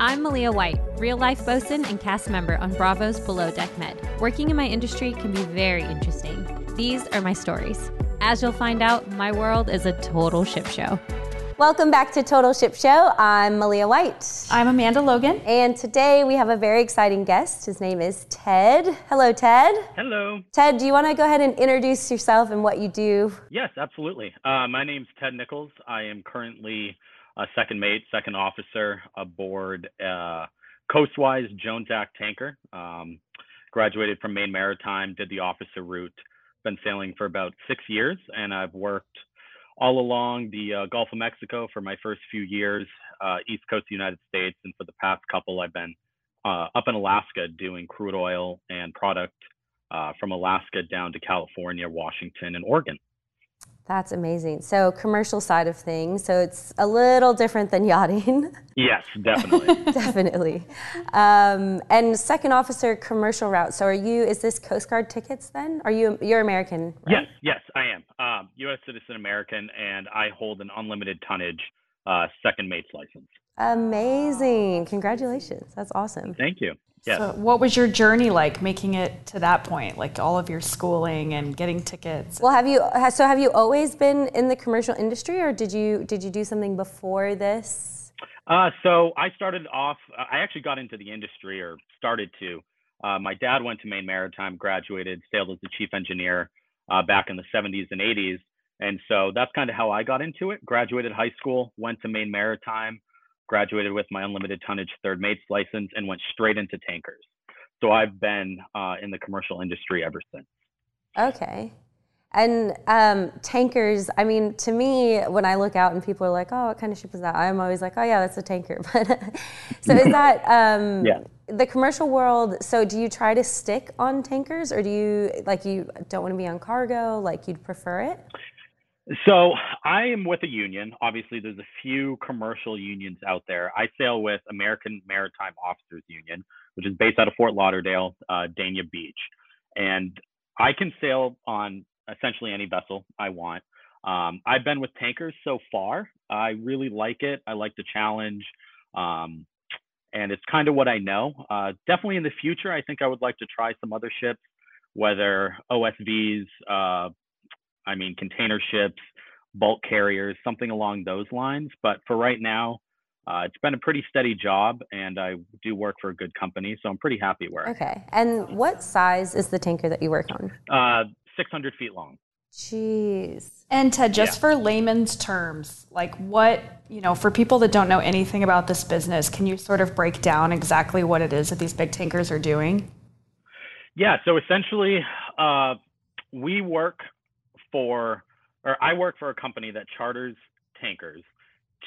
I'm Malia White, real life bosun and cast member on Bravo's Below Deck Med. Working in my industry can be very interesting. These are my stories. As you'll find out, my world is a total ship show. Welcome back to Total Ship Show. I'm Malia White. I'm Amanda Logan. And today we have a very exciting guest. His name is Ted. Hello, Ted. Hello. Ted, do you want to go ahead and introduce yourself and what you do? Yes, absolutely. Uh, my name's Ted Nichols. I am currently a second mate, second officer aboard uh, Coastwise Jones Act tanker. Um, graduated from Maine Maritime, did the officer route, been sailing for about six years, and I've worked all along the uh, Gulf of Mexico for my first few years, uh, East Coast of the United States, and for the past couple, I've been uh, up in Alaska doing crude oil and product uh, from Alaska down to California, Washington, and Oregon. That's amazing. So, commercial side of things. So, it's a little different than yachting. Yes, definitely. definitely. Um, and second officer commercial route. So, are you? Is this Coast Guard tickets then? Are you? You're American, right? Yes, yes, I am. Um, U.S. citizen American, and I hold an unlimited tonnage uh, second mate's license. Amazing! Congratulations. That's awesome. Thank you. Yes. So what was your journey like making it to that point, like all of your schooling and getting tickets? Well, have you so have you always been in the commercial industry or did you did you do something before this? Uh, so I started off I actually got into the industry or started to. Uh, my dad went to Maine Maritime, graduated, sailed as the chief engineer uh, back in the 70s and 80s. And so that's kind of how I got into it. Graduated high school, went to Maine Maritime, graduated with my unlimited tonnage third mate's license, and went straight into tankers. So I've been uh, in the commercial industry ever since. Okay. And um, tankers, I mean, to me, when I look out and people are like, oh, what kind of ship is that? I'm always like, oh, yeah, that's a tanker. But so is that um, yeah. the commercial world? So do you try to stick on tankers or do you, like, you don't want to be on cargo? Like, you'd prefer it? So I am with a union. Obviously, there's a few commercial unions out there. I sail with American Maritime Officers Union, which is based out of Fort Lauderdale, uh, Dania Beach, and I can sail on essentially any vessel I want. Um, I've been with tankers so far. I really like it. I like the challenge, um, and it's kind of what I know. Uh, definitely in the future, I think I would like to try some other ships, whether OSVs, uh, I mean, container ships, bulk carriers, something along those lines. But for right now, uh, it's been a pretty steady job, and I do work for a good company, so I'm pretty happy where. Okay. And what size is the tanker that you work on? Uh, 600 feet long. Jeez. And Ted, just yeah. for layman's terms, like what, you know, for people that don't know anything about this business, can you sort of break down exactly what it is that these big tankers are doing? Yeah. So essentially, uh, we work for, or I work for a company that charters tankers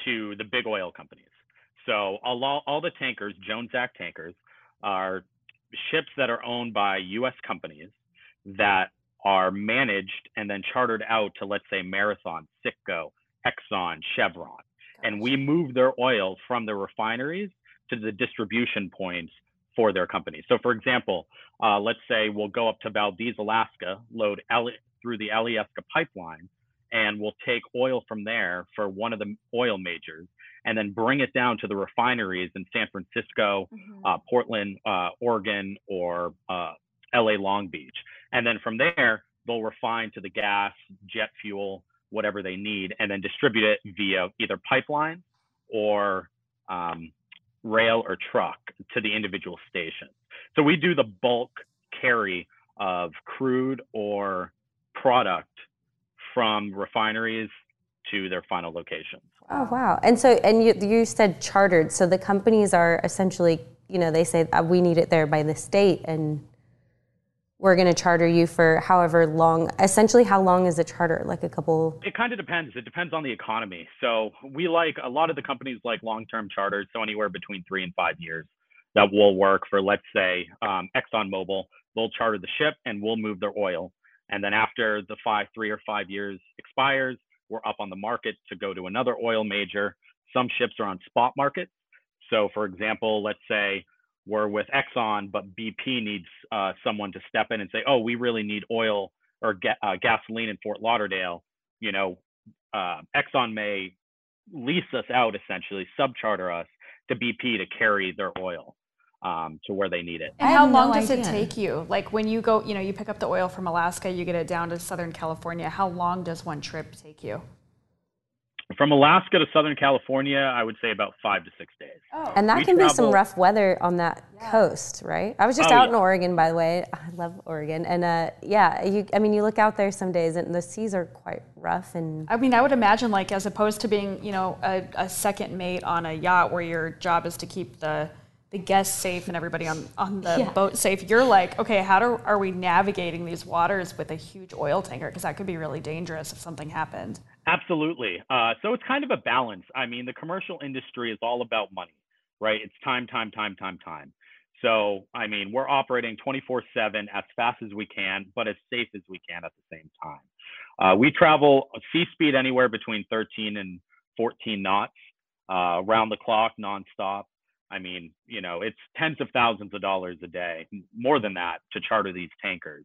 to the big oil companies. So all, all the tankers, Jones Act tankers, are ships that are owned by U.S. companies that are managed and then chartered out to, let's say, Marathon, Citgo, Exxon, Chevron. And we move their oil from the refineries to the distribution points for their companies. So, for example, uh, let's say we'll go up to Valdez, Alaska, load through the Alyeska pipeline, and we'll take oil from there for one of the oil majors and then bring it down to the refineries in San Francisco, mm-hmm. uh, Portland, uh, Oregon, or uh, LA Long Beach. And then from there, they'll refine to the gas, jet fuel, whatever they need, and then distribute it via either pipeline or um, rail or truck to the individual stations. So we do the bulk carry of crude or product from refineries to their final locations. Oh wow! And so, and you, you said chartered. So the companies are essentially, you know, they say we need it there by the state, and we're going to charter you for however long. Essentially, how long is a charter? Like a couple? It kind of depends. It depends on the economy. So we like a lot of the companies like long-term charters, so anywhere between three and five years that will work for, let's say, um, ExxonMobil. They'll charter the ship and we'll move their oil and then after the five, three or five years expires, we're up on the market to go to another oil major. Some ships are on spot markets. So, for example, let's say we're with Exxon, but BP needs uh, someone to step in and say, "Oh, we really need oil or ga- uh, gasoline in Fort Lauderdale." You know, uh, Exxon may lease us out essentially, subcharter us, to BP to carry their oil um, to where they need it. And how long no does idea. it take you? Like when you go, you know, you pick up the oil from Alaska, you get it down to Southern California. How long does one trip take you? From Alaska to Southern California, I would say about five to six days. Oh. And that we can travel... be some rough weather on that yeah. coast, right? I was just oh, out yeah. in Oregon, by the way. I love Oregon, and uh, yeah, you. I mean, you look out there some days, and the seas are quite rough. And I mean, I would imagine, like, as opposed to being, you know, a, a second mate on a yacht, where your job is to keep the the guests safe and everybody on, on the yeah. boat safe, you're like, okay, how do, are we navigating these waters with a huge oil tanker? Because that could be really dangerous if something happened. Absolutely. Uh, so it's kind of a balance. I mean, the commercial industry is all about money, right? It's time, time, time, time, time. So, I mean, we're operating 24 7 as fast as we can, but as safe as we can at the same time. Uh, we travel sea speed anywhere between 13 and 14 knots, uh, round the clock, nonstop. I mean, you know, it's tens of thousands of dollars a day, more than that, to charter these tankers.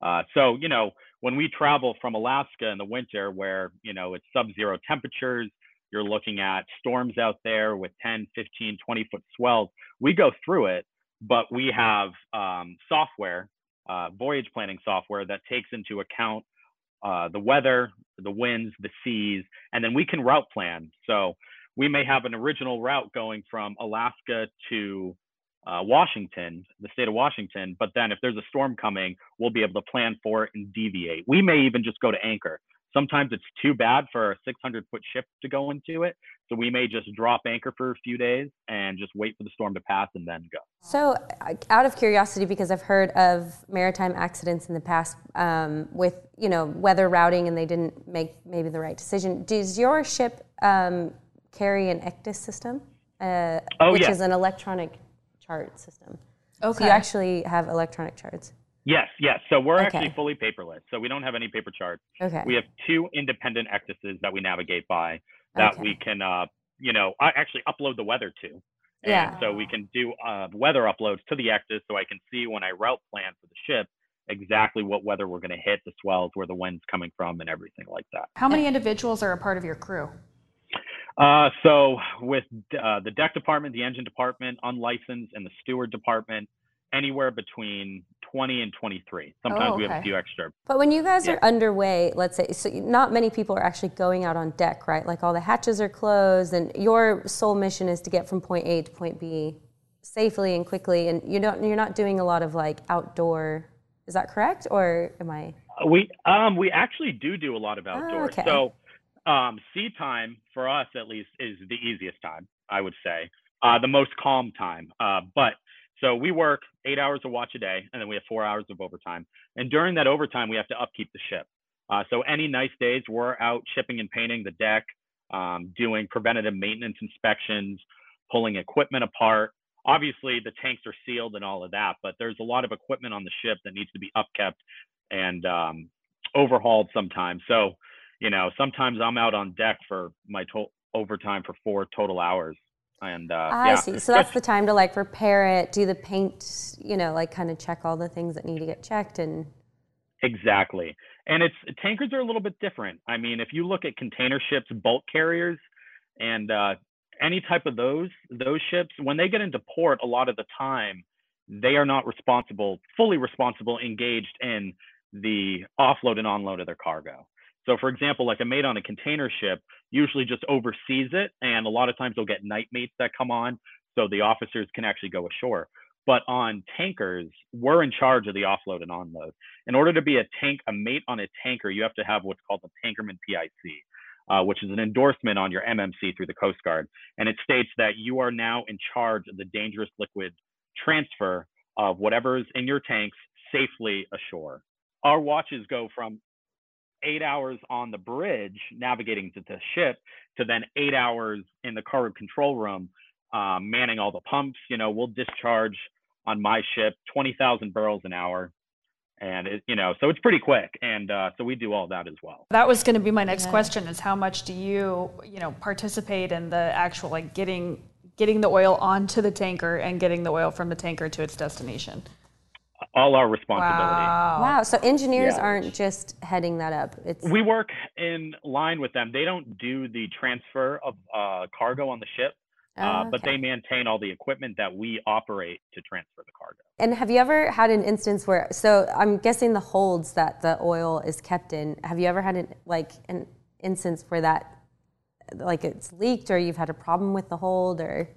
Uh, so, you know, when we travel from Alaska in the winter, where, you know, it's sub zero temperatures, you're looking at storms out there with 10, 15, 20 foot swells, we go through it, but we have um, software, uh, voyage planning software that takes into account uh, the weather, the winds, the seas, and then we can route plan. So, we may have an original route going from Alaska to uh, Washington, the state of Washington, but then if there's a storm coming, we'll be able to plan for it and deviate. We may even just go to anchor. Sometimes it's too bad for a 600 foot ship to go into it. So we may just drop anchor for a few days and just wait for the storm to pass and then go. So, uh, out of curiosity, because I've heard of maritime accidents in the past um, with you know weather routing and they didn't make maybe the right decision. Does your ship um, carry an ECDIS system, uh, oh, which yeah. is an electronic chart system. Okay. So you actually have electronic charts. Yes, yes. So we're okay. actually fully paperless. So we don't have any paper charts. Okay. We have two independent ECDISes that we navigate by that okay. we can, uh, you know, I actually upload the weather to. And yeah. so we can do uh, weather uploads to the ECDIS so I can see when I route plan for the ship exactly what weather we're going to hit, the swells, where the wind's coming from, and everything like that. How many individuals are a part of your crew? Uh, so with uh, the deck department, the engine department, unlicensed, and the steward department, anywhere between 20 and 23. Sometimes oh, okay. we have a few extra. But when you guys yeah. are underway, let's say, so not many people are actually going out on deck, right? Like all the hatches are closed, and your sole mission is to get from point A to point B safely and quickly, and you don't, you're not doing a lot of like outdoor. Is that correct, or am I? We um we actually do do a lot of outdoor. Oh, okay. So um, sea time for us at least is the easiest time, I would say, uh, the most calm time. Uh, but so we work eight hours of watch a day, and then we have four hours of overtime. And during that overtime, we have to upkeep the ship. Uh, so any nice days, we're out chipping and painting the deck, um, doing preventative maintenance inspections, pulling equipment apart. Obviously, the tanks are sealed and all of that, but there's a lot of equipment on the ship that needs to be upkept and um, overhauled sometimes. So you know, sometimes I'm out on deck for my to- overtime for four total hours. And uh, I yeah. see. So that's the time to like repair it, do the paint, you know, like kind of check all the things that need to get checked and. Exactly. And it's tankers are a little bit different. I mean, if you look at container ships, bulk carriers, and uh, any type of those those ships, when they get into port, a lot of the time they are not responsible, fully responsible, engaged in the offload and onload of their cargo. So, for example, like a mate on a container ship usually just oversees it, and a lot of times they'll get night mates that come on, so the officers can actually go ashore. But on tankers, we're in charge of the offload and onload. In order to be a tank, a mate on a tanker, you have to have what's called the Tankerman PIC, uh, which is an endorsement on your MMC through the Coast Guard, and it states that you are now in charge of the dangerous liquid transfer of whatever is in your tanks safely ashore. Our watches go from eight hours on the bridge navigating to the ship to then eight hours in the cargo control room um, manning all the pumps you know we'll discharge on my ship 20,000 barrels an hour. And it, you know so it's pretty quick. And uh, so we do all that as well. That was going to be my next yeah. question is how much do you you know participate in the actual like getting getting the oil onto the tanker and getting the oil from the tanker to its destination all our responsibility. Wow. wow. So engineers yeah. aren't just heading that up. It's we work in line with them. They don't do the transfer of uh, cargo on the ship. Uh, But they maintain all the equipment that we operate to transfer the cargo. And have you ever had an instance where? So I'm guessing the holds that the oil is kept in. Have you ever had an like an instance where that like it's leaked or you've had a problem with the hold or?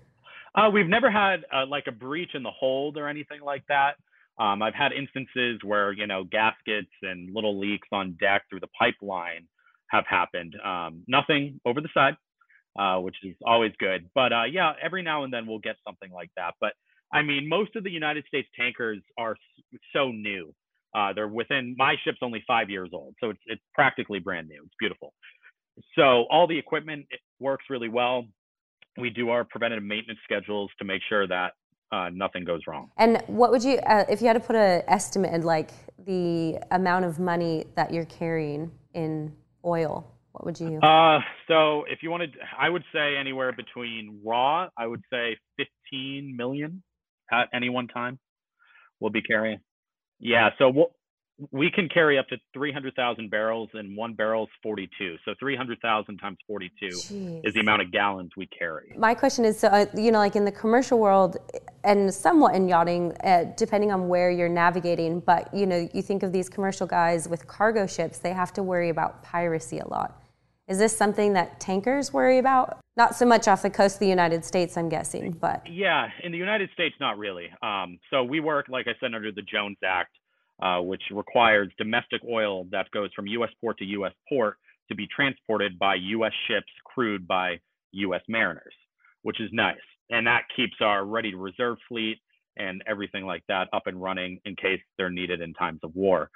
Uh, we've never had uh, like a breach in the hold or anything like that. Um, I've had instances where you know gaskets and little leaks on deck through the pipeline have happened. Um, nothing over the side, uh, which is always good. But uh, yeah, every now and then we'll get something like that. But I mean, most of the United States tankers are so new. Uh, they're within my ship's only five years old, so it's it's practically brand new. It's beautiful. So all the equipment works really well. We do our preventative maintenance schedules to make sure that uh, nothing goes wrong. And what would you, uh, if you had to put an estimate, like the amount of money that you're carrying in oil, what would you? Uh, so if you wanted, I would say anywhere between raw, I would say 15 million at any one time. We'll be carrying. Yeah. So we'll, we can carry up to 300,000 barrels and one barrel is 42. So 300,000 times 42 Jeez. is the amount of gallons we carry. My question is so, uh, you know, like in the commercial world and somewhat in yachting, uh, depending on where you're navigating, but, you know, you think of these commercial guys with cargo ships, they have to worry about piracy a lot. Is this something that tankers worry about? Not so much off the coast of the United States, I'm guessing, but. Yeah, in the United States, not really. Um, so we work, like I said, under the Jones Act uh, which requires domestic oil that goes from U.S. port to U.S. port to be transported by U.S. ships crewed by U.S. mariners, which is nice. And that keeps our ready to reserve fleet and everything like that up and running in case they're needed in times of war.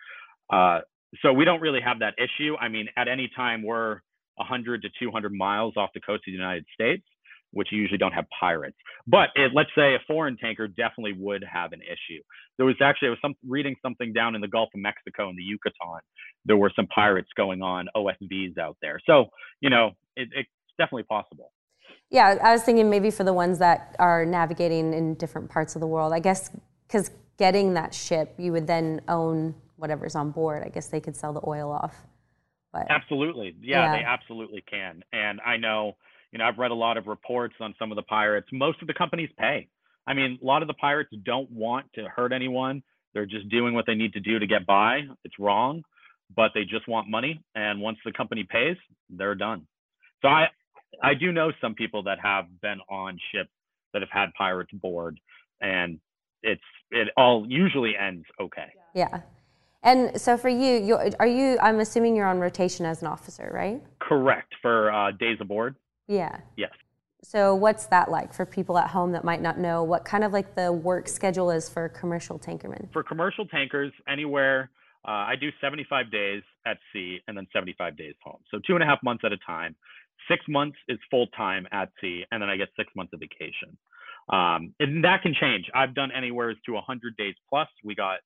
Uh, so we don't really have that issue. I mean, at any time, we're 100 to 200 miles off the coast of the United States which usually don't have pirates. But it, let's say a foreign tanker definitely would have an issue. There was actually I was some, reading something down in the Gulf of Mexico in the Yucatan. There were some pirates going on OSVs out there. So you know it, it's definitely possible. Yeah, I was thinking maybe for the ones that are navigating in different parts of the world. I guess because getting that ship, you would then own whatever's on board. I guess they could sell the oil off. But, absolutely, yeah, yeah, they absolutely can. And I know you know, I've read a lot of reports on some of the pirates. Most of the companies pay. I mean, a lot of the pirates don't want to hurt anyone. They're just doing what they need to do to get by. It's wrong, but they just want money. And once the company pays, they're done. So I, I do know some people that have been on ships that have had pirates board, and it's it all usually ends okay. Yeah. And so for you, you are you? I'm assuming you're on rotation as an officer, right? Correct for uh, days aboard. Yeah. Yes. So what's that like for people at home that might not know what kind of like the work schedule is for commercial tankermen? For commercial tankers, anywhere uh, I do 75 days at sea and then 75 days home. So two and a half months at a time. Six months is full time at sea, and then I get six months of vacation. Um, and that can change. I've done anywhere to 100 days plus. We got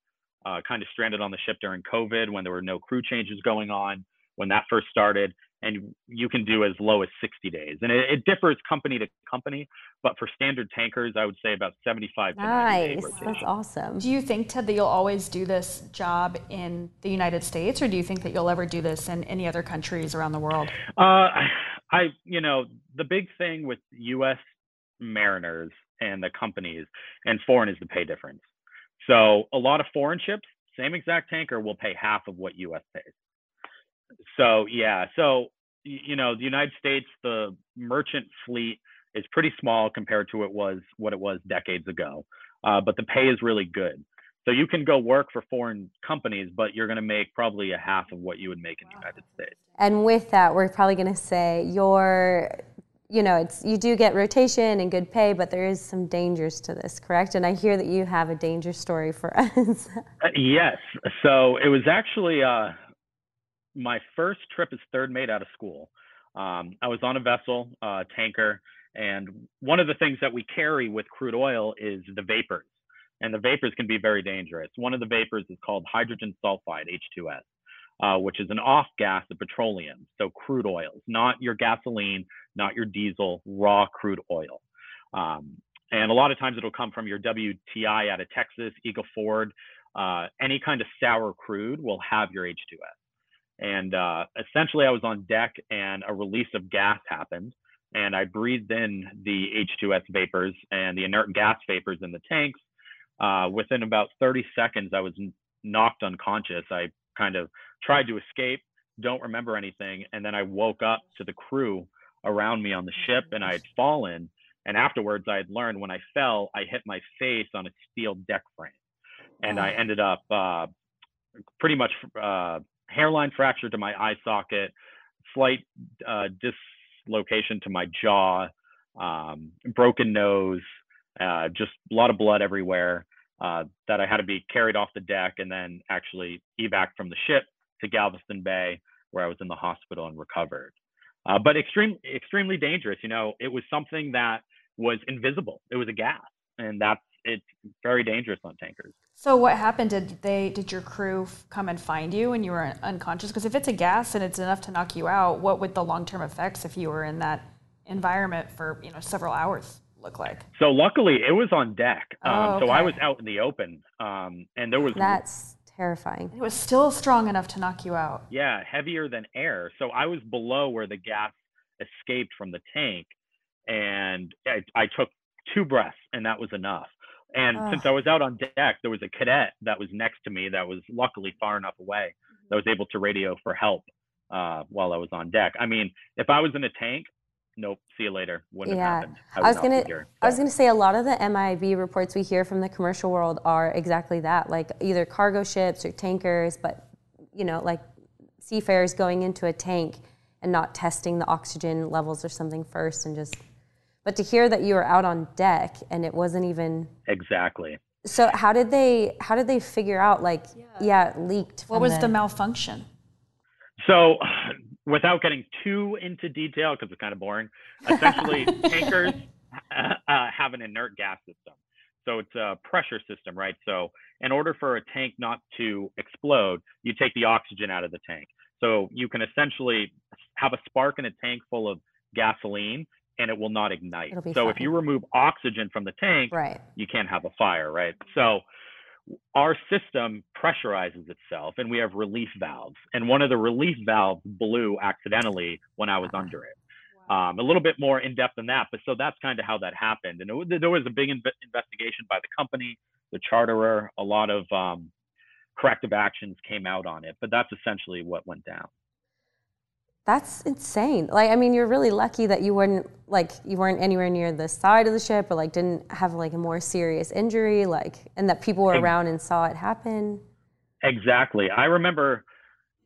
uh, kind of stranded on the ship during COVID when there were no crew changes going on when that first started and you can do as low as 60 days. And it, it, differs company to company, but for standard tankers, I would say about 75 nice. That's awesome. Do you think, Ted, that you'll always do this job in the United States, or do you think that you'll ever do this in any other countries around the world? Uh, I, you know, the big thing with U.S. mariners and the companies and foreign is the pay difference. So a lot of foreign ships, same exact tanker, will pay half of what U.S. pays so yeah, so you know, the United States, the merchant fleet is pretty small compared to it was what it was decades ago, uh, but the pay is really good. So you can go work for foreign companies, but you're going to make probably a half of what you would make in the United States. And with that, we're probably going to say your, you know, it's you do get rotation and good pay, but there is some dangers to this, correct? And I hear that you have a danger story for us. uh, yes. So it was actually uh, my first trip as third mate out of school. Um, I was on a vessel, uh, tanker, and one of the things that we carry with crude oil is the vapors, and the vapors can be very dangerous. One of the vapors is called hydrogen sulfide, H2S, uh, which is an off gas of petroleum, so crude oils, not your gasoline, not your diesel, raw crude oil. Um, and a lot of times it'll come from your WTI out of Texas, Eagle Ford, uh, any kind of sour crude will have your H2S. And uh, essentially, I was on deck, and a release of gas happened. and I breathed in the H2S vapors and the inert gas vapors in the tanks. Uh, within about 30 seconds, I was knocked unconscious. I kind of tried to escape, don't remember anything, and then I woke up to the crew around me on the ship, and I had fallen. And afterwards, I had learned when I fell, I hit my face on a steel deck frame, and I ended up uh, pretty much uh, hairline fracture to my eye socket, slight uh, dislocation to my jaw, um, broken nose, uh, just a lot of blood everywhere. Uh, that I had to be carried off the deck and then actually evac from the ship to Galveston Bay, where I was in the hospital and recovered. Uh, but extreme, extremely dangerous. You know, it was something that was invisible. It was a gas, and that's it's very dangerous on tankers. So what happened? Did they did your crew come and find you and you were unconscious? Because if it's a gas and it's enough to knock you out, what would the long term effects if you were in that environment for you know several hours look like? So luckily it was on deck. Um, oh, okay. So I was out in the open, um, and there was that's terrifying. It was still strong enough to knock you out. Yeah, heavier than air. So I was below where the gas escaped from the tank, and I, I took two breaths, and that was enough. And oh. since I was out on deck, there was a cadet that was next to me that was luckily far enough away that was able to radio for help uh, while I was on deck. I mean, if I was in a tank, nope, see you later. Wouldn't yeah. have happened. I, I was gonna, I was gonna say a lot of the MIB reports we hear from the commercial world are exactly that, like either cargo ships or tankers, but you know, like seafarers going into a tank and not testing the oxygen levels or something first and just but to hear that you were out on deck and it wasn't even exactly. So how did they how did they figure out like yeah, yeah it leaked what was the, the malfunction? So without getting too into detail because it's kind of boring essentially tankers uh, uh, have an inert gas system. So it's a pressure system right? So in order for a tank not to explode you take the oxygen out of the tank. So you can essentially have a spark in a tank full of gasoline and it will not ignite. So fine. if you remove oxygen from the tank, right. you can't have a fire, right? So our system pressurizes itself and we have relief valves. And one of the relief valves blew accidentally when I was wow. under it. Wow. Um, a little bit more in depth than that, but so that's kind of how that happened. And it, there was a big investigation by the company, the charterer, a lot of um, corrective actions came out on it, but that's essentially what went down. That's insane. Like, I mean, you're really lucky that you weren't like you weren't anywhere near the side of the ship, or like didn't have like a more serious injury, like, and that people were around and saw it happen. Exactly. I remember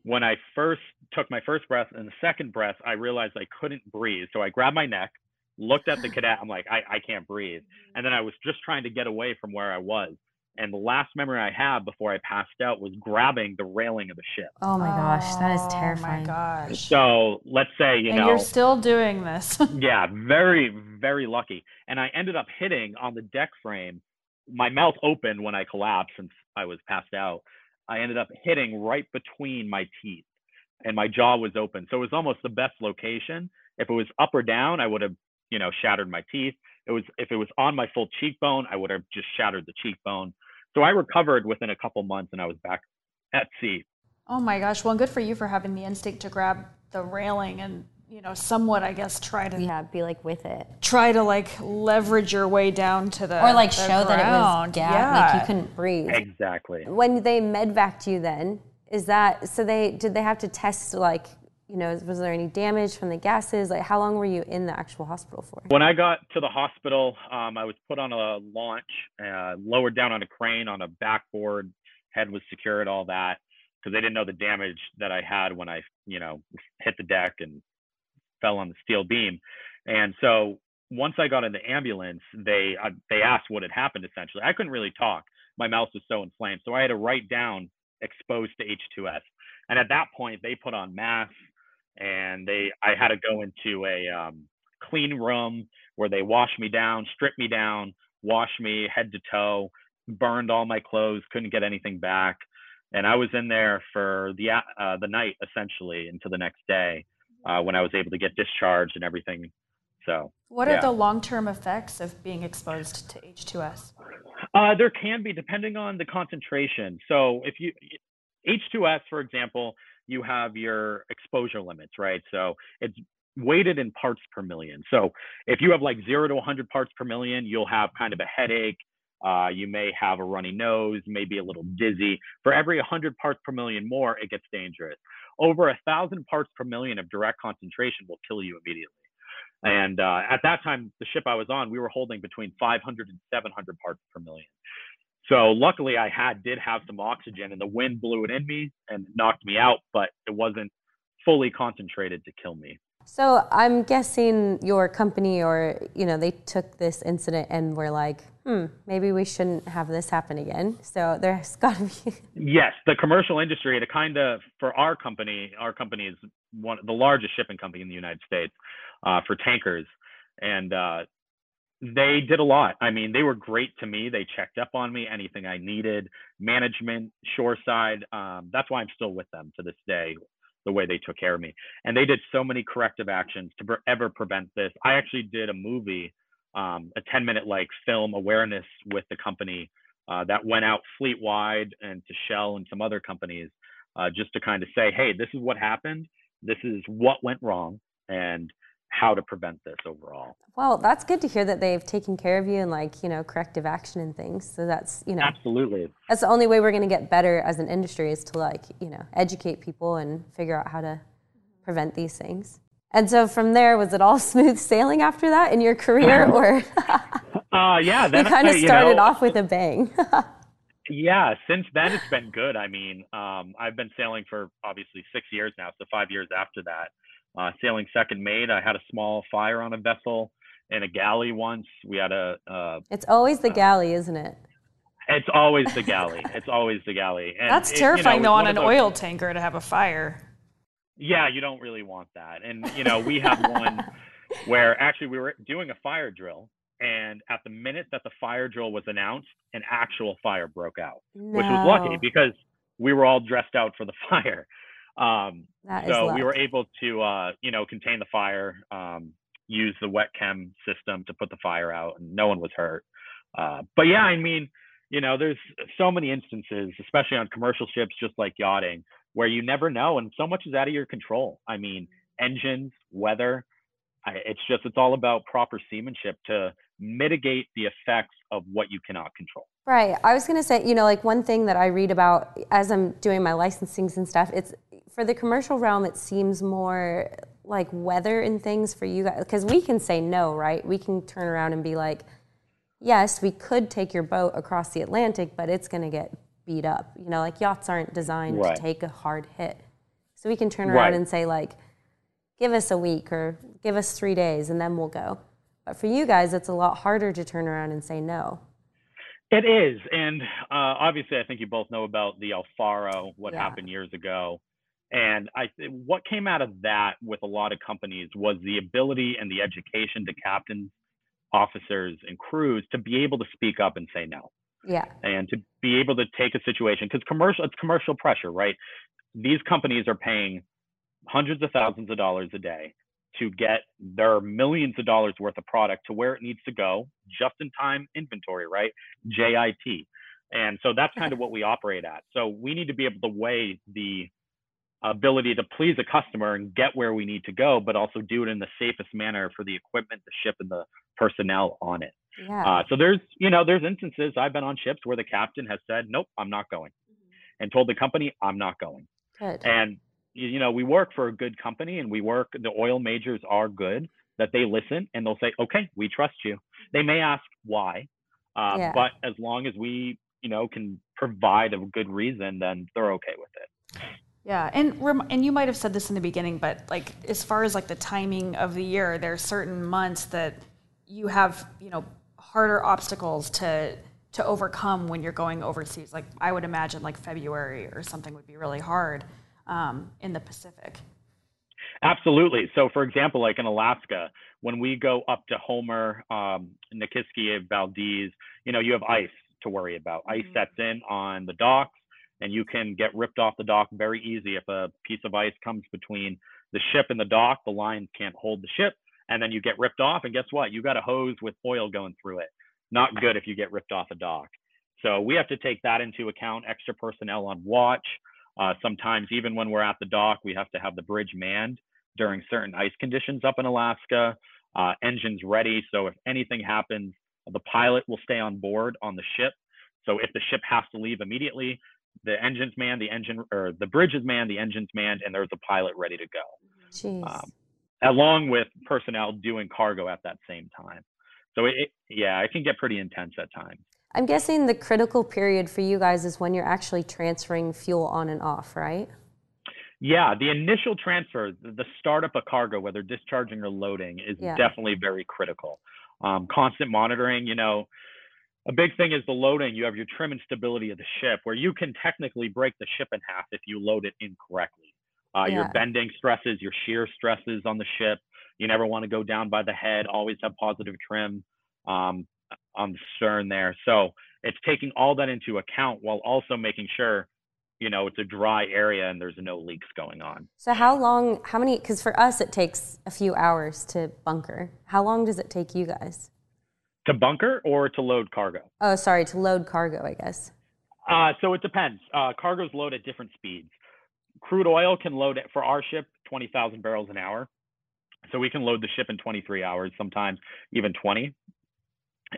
when I first took my first breath and the second breath, I realized I couldn't breathe. So I grabbed my neck, looked at the cadet. I'm like, I, I can't breathe. And then I was just trying to get away from where I was. And the last memory I have before I passed out was grabbing the railing of the ship. Oh my gosh, that is terrifying. Oh my gosh. So let's say, you know. and know. you're still doing this. yeah, very, very lucky. And I ended up hitting on the deck frame. My mouth opened when I collapsed since I was passed out. I ended up hitting right between my teeth and my jaw was open. So it was almost the best location. If it was up or down, I would have, you know, shattered my teeth. It was if it was on my full cheekbone, I would have just shattered the cheekbone. So I recovered within a couple months and I was back at sea. Oh my gosh. Well, good for you for having the instinct to grab the railing and, you know, somewhat, I guess, try to. Yeah, be like with it. Try to like leverage your way down to the. Or like the show ground. that it was gag, yeah. like you couldn't breathe. Exactly. When they medvaced you then, is that, so they, did they have to test like you know, was there any damage from the gases? Like, how long were you in the actual hospital for? When I got to the hospital, um, I was put on a launch, uh, lowered down on a crane on a backboard, head was secured, all that, because they didn't know the damage that I had when I, you know, hit the deck and fell on the steel beam. And so once I got in the ambulance, they uh, they asked what had happened. Essentially, I couldn't really talk. My mouth was so inflamed, so I had to write down exposed to H2S. And at that point, they put on masks and they I had to go into a um, clean room where they washed me down, stripped me down, washed me head to toe, burned all my clothes, couldn't get anything back, and I was in there for the uh, the night essentially until the next day uh, when I was able to get discharged and everything. So, what yeah. are the long term effects of being exposed to H2S? Uh, there can be, depending on the concentration. So, if you H2S, for example, you have your exposure limits, right? So it's weighted in parts per million. So if you have like zero to 100 parts per million, you'll have kind of a headache. Uh, you may have a runny nose, maybe a little dizzy. For every 100 parts per million more, it gets dangerous. Over a thousand parts per million of direct concentration will kill you immediately. And uh, at that time, the ship I was on, we were holding between 500 and 700 parts per million. So luckily, I had did have some oxygen, and the wind blew it in me and knocked me out, but it wasn't fully concentrated to kill me. So I'm guessing your company, or you know, they took this incident and were like, "Hmm, maybe we shouldn't have this happen again." So there's got to be. yes, the commercial industry, to kind of for our company, our company is one the largest shipping company in the United States uh, for tankers, and uh, they did a lot. I mean, they were great to me. They checked up on me, anything I needed, management, shoreside. Um, that's why I'm still with them to this day, the way they took care of me. And they did so many corrective actions to ever prevent this. I actually did a movie, um, a 10 minute like film awareness with the company uh, that went out fleet wide and to Shell and some other companies uh, just to kind of say, hey, this is what happened. This is what went wrong. And how to prevent this overall. Well, that's good to hear that they've taken care of you and like, you know, corrective action and things. So that's, you know, absolutely. That's the only way we're going to get better as an industry is to like, you know, educate people and figure out how to prevent these things. And so from there, was it all smooth sailing after that in your career or? uh, yeah. Then you kind of started you know, off with a bang. yeah. Since then, it's been good. I mean, um, I've been sailing for obviously six years now. So five years after that. Uh, sailing second mate, I had a small fire on a vessel in a galley once. We had a. Uh, it's always the uh, galley, isn't it? It's always the galley. it's always the galley. And That's it, terrifying, you know, though, on an those, oil tanker to have a fire. Yeah, you don't really want that. And you know, we had one where actually we were doing a fire drill, and at the minute that the fire drill was announced, an actual fire broke out, no. which was lucky because we were all dressed out for the fire. Um, so we were able to, uh, you know, contain the fire, um, use the wet chem system to put the fire out, and no one was hurt. Uh, but yeah, I mean, you know, there's so many instances, especially on commercial ships, just like yachting, where you never know, and so much is out of your control. I mean, engines, weather. I, it's just it's all about proper seamanship to mitigate the effects of what you cannot control. Right. I was going to say, you know, like one thing that I read about as I'm doing my licensings and stuff, it's for the commercial realm, it seems more like weather and things for you guys because we can say no, right? We can turn around and be like, yes, we could take your boat across the Atlantic, but it's going to get beat up. You know, like yachts aren't designed right. to take a hard hit. So we can turn around right. and say like, give us a week or give us three days and then we'll go. But for you guys, it's a lot harder to turn around and say no. It is, and uh, obviously, I think you both know about the El Faro, what yeah. happened years ago. And I what came out of that with a lot of companies was the ability and the education to captains, officers, and crews to be able to speak up and say no. Yeah. And to be able to take a situation because commercial it's commercial pressure, right? These companies are paying hundreds of thousands of dollars a day to get their millions of dollars worth of product to where it needs to go, just in time inventory, right? JIT. And so that's kind of what we operate at. So we need to be able to weigh the ability to please a customer and get where we need to go, but also do it in the safest manner for the equipment, the ship, and the personnel on it. Yeah. Uh, so there's, you know, there's instances I've been on ships where the captain has said, "Nope, I'm not going," mm-hmm. and told the company, "I'm not going." Good. And you know, we work for a good company, and we work. The oil majors are good that they listen and they'll say, "Okay, we trust you." They may ask why, uh, yeah. but as long as we, you know, can provide a good reason, then they're okay with it. Yeah, and rem- and you might have said this in the beginning, but like as far as like the timing of the year, there are certain months that you have you know harder obstacles to to overcome when you're going overseas. Like I would imagine, like February or something would be really hard um, in the Pacific. Absolutely. So, for example, like in Alaska, when we go up to Homer, um, Nikiski, Valdez, you know, you have ice to worry about. Mm-hmm. Ice sets in on the docks and you can get ripped off the dock very easy if a piece of ice comes between the ship and the dock the lines can't hold the ship and then you get ripped off and guess what you got a hose with oil going through it not good if you get ripped off a dock so we have to take that into account extra personnel on watch uh, sometimes even when we're at the dock we have to have the bridge manned during certain ice conditions up in Alaska. Uh, engines ready, so if anything happens, the pilot will stay on board on the ship. So if the ship has to leave immediately, the engine's manned, the engine or the bridge is manned, the engine's manned, and there's a pilot ready to go. Um, along with personnel doing cargo at that same time. So it, it, yeah, it can get pretty intense at times. I'm guessing the critical period for you guys is when you're actually transferring fuel on and off, right? Yeah, the initial transfer, the startup of cargo, whether discharging or loading, is yeah. definitely very critical. Um, constant monitoring, you know, a big thing is the loading. You have your trim and stability of the ship, where you can technically break the ship in half if you load it incorrectly. Uh, yeah. Your bending stresses, your shear stresses on the ship. You never want to go down by the head. Always have positive trim um, on the stern there. So it's taking all that into account while also making sure, you know, it's a dry area and there's no leaks going on. So how long? How many? Because for us, it takes a few hours to bunker. How long does it take you guys? To bunker or to load cargo? Oh, sorry, to load cargo, I guess. Uh, so it depends. Uh, cargoes load at different speeds crude oil can load it for our ship 20,000 barrels an hour. So we can load the ship in 23 hours, sometimes even 20.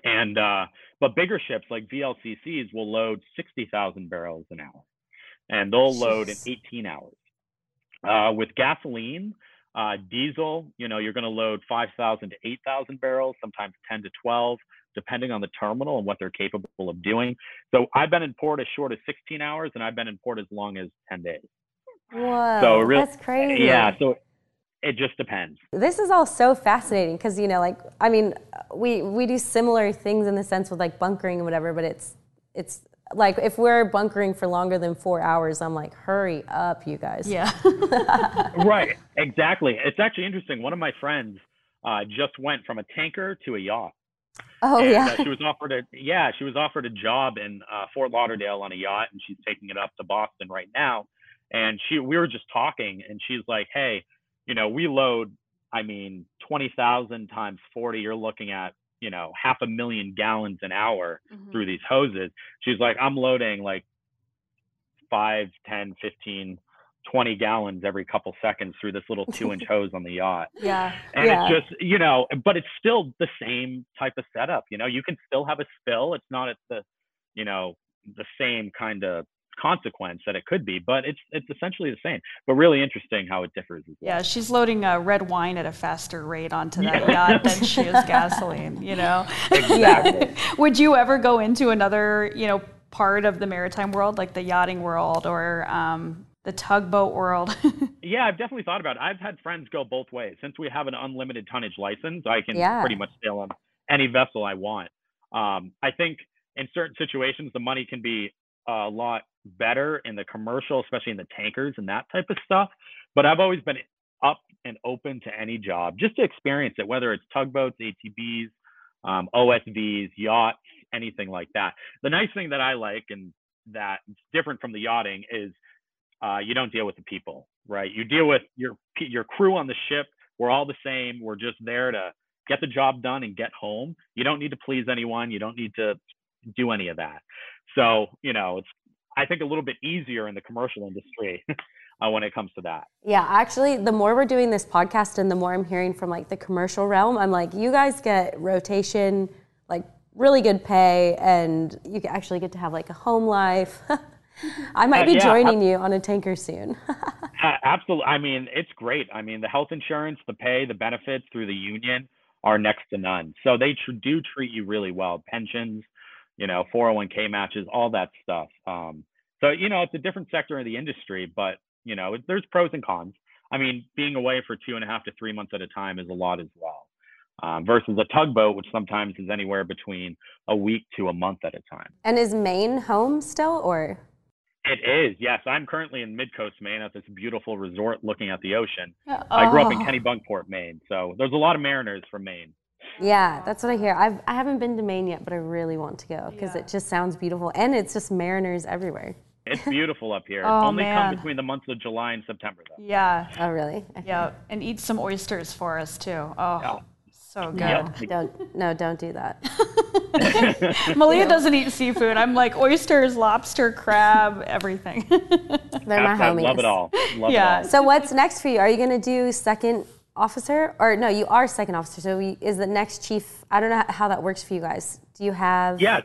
And uh, but bigger ships like VLCCs will load 60,000 barrels an hour, and they'll load in 18 hours. Uh, with gasoline, uh, diesel, you know, you're going to load 5,000 to 8,000 barrels, sometimes 10 to 12, depending on the terminal and what they're capable of doing. So I've been in port as short as 16 hours, and I've been in port as long as 10 days. Whoa, so really, that's crazy. Yeah, so it just depends. This is all so fascinating because you know, like I mean, we we do similar things in the sense with like bunkering and whatever, but it's it's like if we're bunkering for longer than four hours, I'm like, hurry up, you guys. Yeah. right. Exactly. It's actually interesting. One of my friends uh, just went from a tanker to a yacht. Oh and, yeah. Uh, she was offered a yeah she was offered a job in uh, Fort Lauderdale on a yacht, and she's taking it up to Boston right now and she we were just talking and she's like hey you know we load i mean 20000 times 40 you're looking at you know half a million gallons an hour mm-hmm. through these hoses she's like i'm loading like 5 10 15 20 gallons every couple seconds through this little two inch hose on the yacht. Yeah. And yeah. it's just, you know, but it's still the same type of setup. You know, you can still have a spill. It's not at the, you know, the same kind of consequence that it could be, but it's it's essentially the same. But really interesting how it differs. Well. Yeah, she's loading uh, red wine at a faster rate onto that yacht than she is gasoline. You know. Exactly. Would you ever go into another, you know, part of the maritime world, like the yachting world or um, the tugboat world? yeah, I've definitely thought about it. I've had friends go both ways. Since we have an unlimited tonnage license, I can yeah. pretty much sail on any vessel I want. Um, I think in certain situations, the money can be a lot better in the commercial, especially in the tankers and that type of stuff. But I've always been up and open to any job just to experience it, whether it's tugboats, ATBs, um, OSVs, yachts, anything like that. The nice thing that I like and that's different from the yachting is uh, you don't deal with the people, right? You deal with your your crew on the ship. We're all the same. We're just there to get the job done and get home. You don't need to please anyone. You don't need to do any of that. So, you know, it's I think a little bit easier in the commercial industry uh, when it comes to that. Yeah, actually, the more we're doing this podcast and the more I'm hearing from like the commercial realm, I'm like, you guys get rotation, like really good pay, and you actually get to have like a home life. I might be uh, yeah, joining you on a tanker soon. uh, absolutely. I mean, it's great. I mean, the health insurance, the pay, the benefits through the union are next to none. So they tr- do treat you really well. Pensions, you know, 401k matches, all that stuff. Um, so, you know, it's a different sector of the industry, but, you know, there's pros and cons. I mean, being away for two and a half to three months at a time is a lot as well. Um, versus a tugboat, which sometimes is anywhere between a week to a month at a time. And is Maine home still, or? It is, yes. I'm currently in Midcoast, Maine, at this beautiful resort looking at the ocean. Oh. I grew up in oh. Kennebunkport, Maine, so there's a lot of mariners from Maine. Yeah, that's what I hear. I've, I haven't been to Maine yet, but I really want to go because yeah. it just sounds beautiful. And it's just mariners everywhere. It's beautiful up here. oh, Only man. come between the months of July and September, though. Yeah. Oh, really? Okay. Yeah, and eat some oysters for us, too. Oh, yeah. So good. Yep. Don't no, don't do that. Malia doesn't eat seafood. I'm like oysters, lobster, crab, everything. They're my homies. Love it all. Love Yeah. It all. So what's next for you? Are you going to do second officer or no? You are second officer. So we, is the next chief? I don't know how that works for you guys. Do you have? Yes.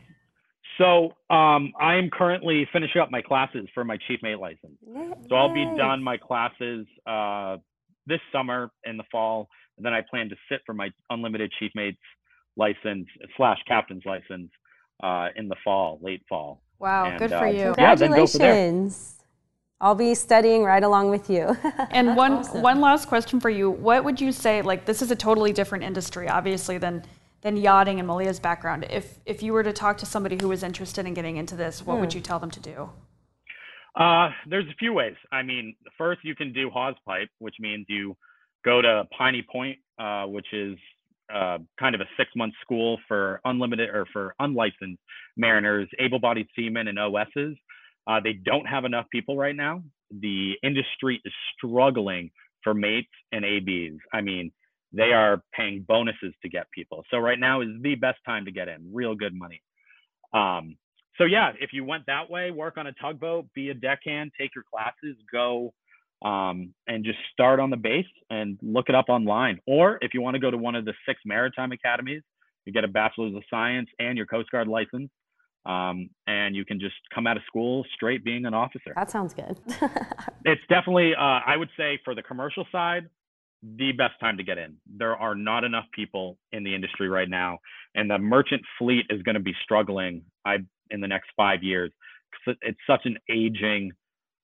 So um, I am currently finishing up my classes for my chief mate license. So I'll be done my classes uh, this summer in the fall, and then I plan to sit for my unlimited chief mate's license slash captain's license uh, in the fall, late fall. wow, And, good for uh, you. Yeah, I'll be studying right along with you. And one awesome. one last question for you. What would you say like this is a totally different industry obviously than than yachting and Malia's background. If if you were to talk to somebody who was interested in getting into this, what would Hmm. you tell them to do? Uh, there's a few ways. I mean, first you can do hawse pipe, which means you go to Piney Point, uh, which is uh, kind of a six-month school for unlimited or for unlicensed mariners, able-bodied seamen, and OSs. Uh, they don't have enough people right now. The industry is struggling for mates and ABs. I mean, they are paying bonuses to get people. So right now is the best time to get in. Real good money. Um, so yeah, if you went that way, work on a tugboat, be a deckhand, take your classes, go um, and just start on the base and look it up online. Or if you want to go to one of the six maritime academies, you get a bachelor's of science and your Coast Guard license, um, and you can just come out of school straight being an officer. that sounds good. It's definitely, uh, I would say, for the commercial side, the best time to get in. There are not enough people in the industry right now, and the merchant fleet is going to be struggling. I in the next five years. It's such an aging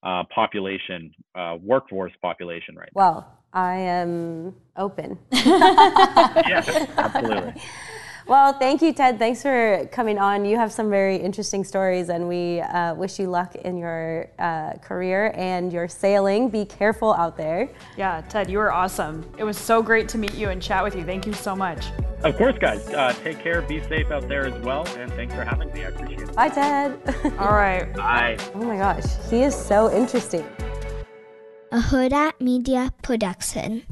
uh, population, uh, workforce population right now. well, I am open. yes, absolutely. Well, thank you, Ted. Thanks for coming on. You have some very interesting stories, and we uh, wish you luck in your uh, career and your sailing. Be careful out there. Yeah, Ted, you were awesome. It was so great to meet you and chat with you. Thank you so much. Of course, guys. Uh, take care. Be safe out there as well. And thanks for having me. I appreciate it. Bye, Ted. All right. Bye. oh my gosh, he is so interesting. a Hurrdat Media Production.